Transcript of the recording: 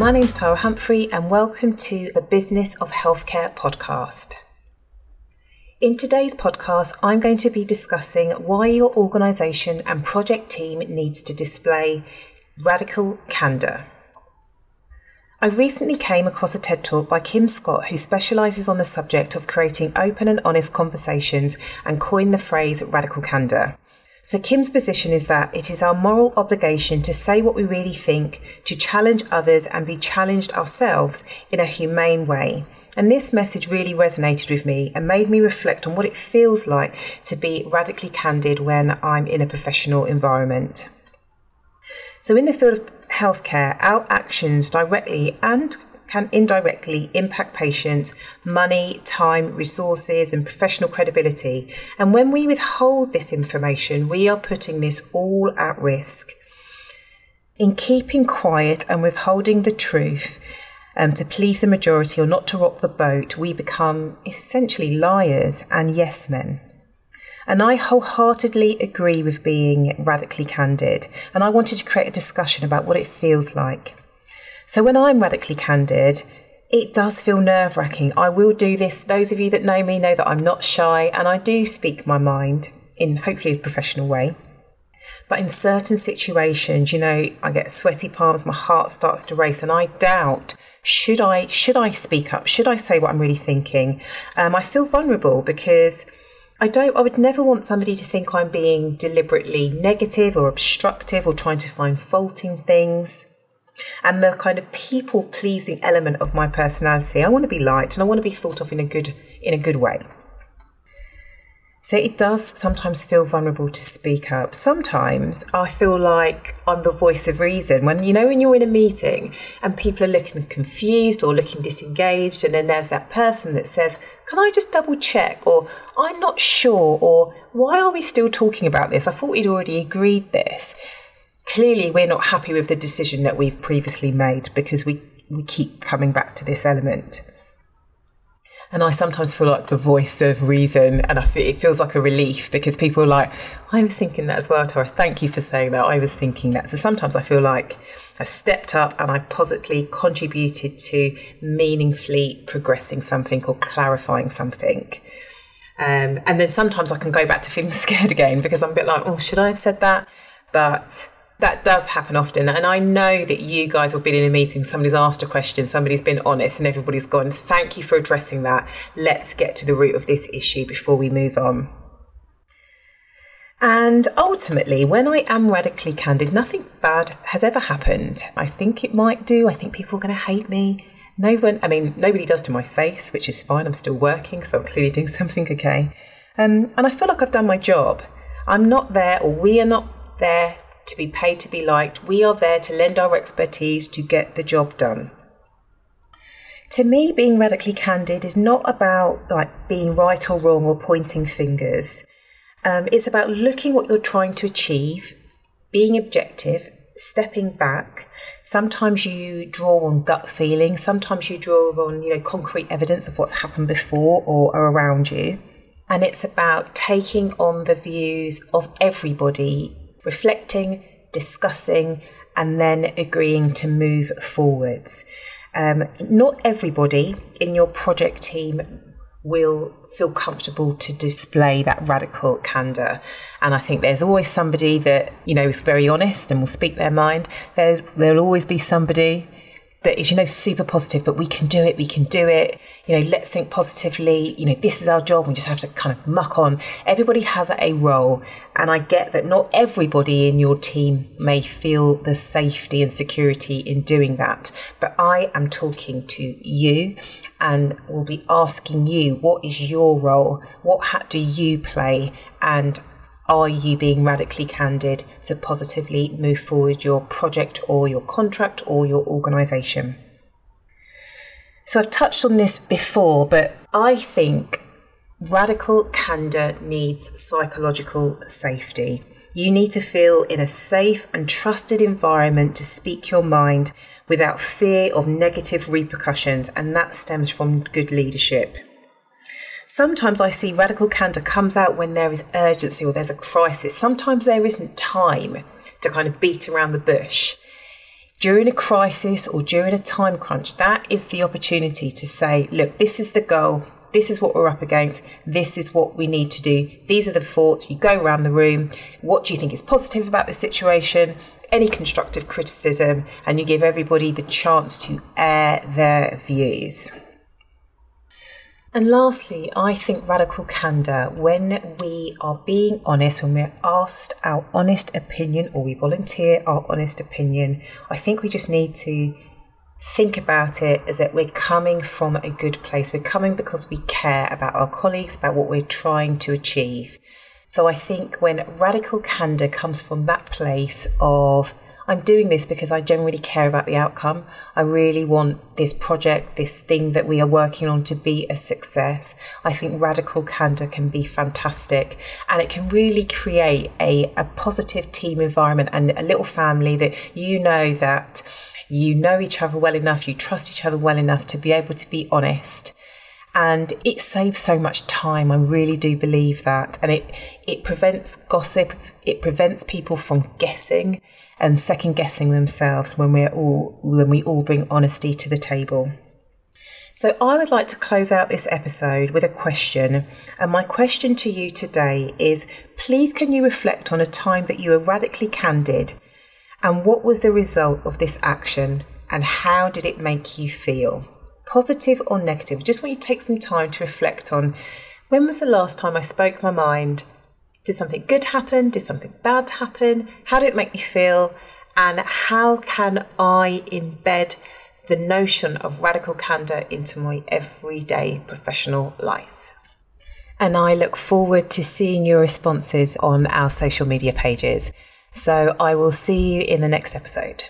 my name's Tara Humphrey, and welcome to the Business of Healthcare podcast. In today's podcast, I'm going to be discussing why your organisation and project team needs to display radical candour. I recently came across a TED talk by Kim Scott, who specialises on the subject of creating open and honest conversations and coined the phrase radical candour. So, Kim's position is that it is our moral obligation to say what we really think, to challenge others and be challenged ourselves in a humane way. And this message really resonated with me and made me reflect on what it feels like to be radically candid when I'm in a professional environment. So, in the field of healthcare, our actions directly and can indirectly impact patients, money, time, resources, and professional credibility. And when we withhold this information, we are putting this all at risk. In keeping quiet and withholding the truth, um, to please the majority or not to rock the boat, we become essentially liars and yes men. And I wholeheartedly agree with being radically candid. And I wanted to create a discussion about what it feels like. So when I'm radically candid, it does feel nerve wracking. I will do this. Those of you that know me know that I'm not shy and I do speak my mind in hopefully a professional way. But in certain situations, you know, I get sweaty palms, my heart starts to race, and I doubt should I should I speak up? Should I say what I'm really thinking? Um, I feel vulnerable because I don't. I would never want somebody to think I'm being deliberately negative or obstructive or trying to find fault in things and the kind of people pleasing element of my personality. I want to be liked and I want to be thought of in a good in a good way. So it does sometimes feel vulnerable to speak up. Sometimes I feel like I'm the voice of reason. When you know when you're in a meeting and people are looking confused or looking disengaged and then there's that person that says, "Can I just double check?" or "I'm not sure," or "Why are we still talking about this? I thought we'd already agreed this." Clearly we're not happy with the decision that we've previously made because we, we keep coming back to this element. And I sometimes feel like the voice of reason, and feel, it feels like a relief because people are like, I was thinking that as well, Tara. Thank you for saying that. I was thinking that. So sometimes I feel like I stepped up and I've positively contributed to meaningfully progressing something or clarifying something. Um, and then sometimes I can go back to feeling scared again because I'm a bit like, oh, should I have said that? But that does happen often. And I know that you guys have been in a meeting, somebody's asked a question, somebody's been honest, and everybody's gone, Thank you for addressing that. Let's get to the root of this issue before we move on. And ultimately, when I am radically candid, nothing bad has ever happened. I think it might do. I think people are going to hate me. No one, I mean, nobody does to my face, which is fine. I'm still working, so I'm clearly doing something okay. Um, and I feel like I've done my job. I'm not there, or we are not there to be paid to be liked. We are there to lend our expertise to get the job done. To me, being radically candid is not about like being right or wrong or pointing fingers. Um, it's about looking what you're trying to achieve, being objective, stepping back. Sometimes you draw on gut feeling. Sometimes you draw on you know concrete evidence of what's happened before or around you. And it's about taking on the views of everybody reflecting, discussing, and then agreeing to move forwards. Um, not everybody in your project team will feel comfortable to display that radical candor. And I think there's always somebody that, you know, is very honest and will speak their mind. There's, there'll always be somebody that is, you know, super positive, but we can do it, we can do it. You know, let's think positively. You know, this is our job. We just have to kind of muck on. Everybody has a role. And I get that not everybody in your team may feel the safety and security in doing that. But I am talking to you and will be asking you, what is your role? What hat do you play? And are you being radically candid to positively move forward your project or your contract or your organisation? So I've touched on this before, but I think radical candour needs psychological safety. You need to feel in a safe and trusted environment to speak your mind without fear of negative repercussions, and that stems from good leadership. Sometimes I see radical candour comes out when there is urgency or there's a crisis. Sometimes there isn't time to kind of beat around the bush. during a crisis or during a time crunch, that is the opportunity to say, look, this is the goal. This is what we're up against. This is what we need to do. These are the thoughts. You go around the room. What do you think is positive about the situation? Any constructive criticism, and you give everybody the chance to air their views. And lastly, I think radical candor, when we are being honest, when we're asked our honest opinion or we volunteer our honest opinion, I think we just need to think about it as that we're coming from a good place. We're coming because we care about our colleagues, about what we're trying to achieve. So I think when radical candor comes from that place of I'm doing this because I genuinely care about the outcome. I really want this project, this thing that we are working on to be a success. I think radical candor can be fantastic and it can really create a, a positive team environment and a little family that you know that you know each other well enough, you trust each other well enough to be able to be honest and it saves so much time. I really do believe that, and it it prevents gossip. It prevents people from guessing and second guessing themselves when we're all when we all bring honesty to the table. So I would like to close out this episode with a question, and my question to you today is: Please, can you reflect on a time that you were radically candid, and what was the result of this action, and how did it make you feel? Positive or negative. I Just want you to take some time to reflect on when was the last time I spoke my mind? Did something good happen? Did something bad happen? How did it make me feel? And how can I embed the notion of radical candor into my everyday professional life? And I look forward to seeing your responses on our social media pages. So I will see you in the next episode.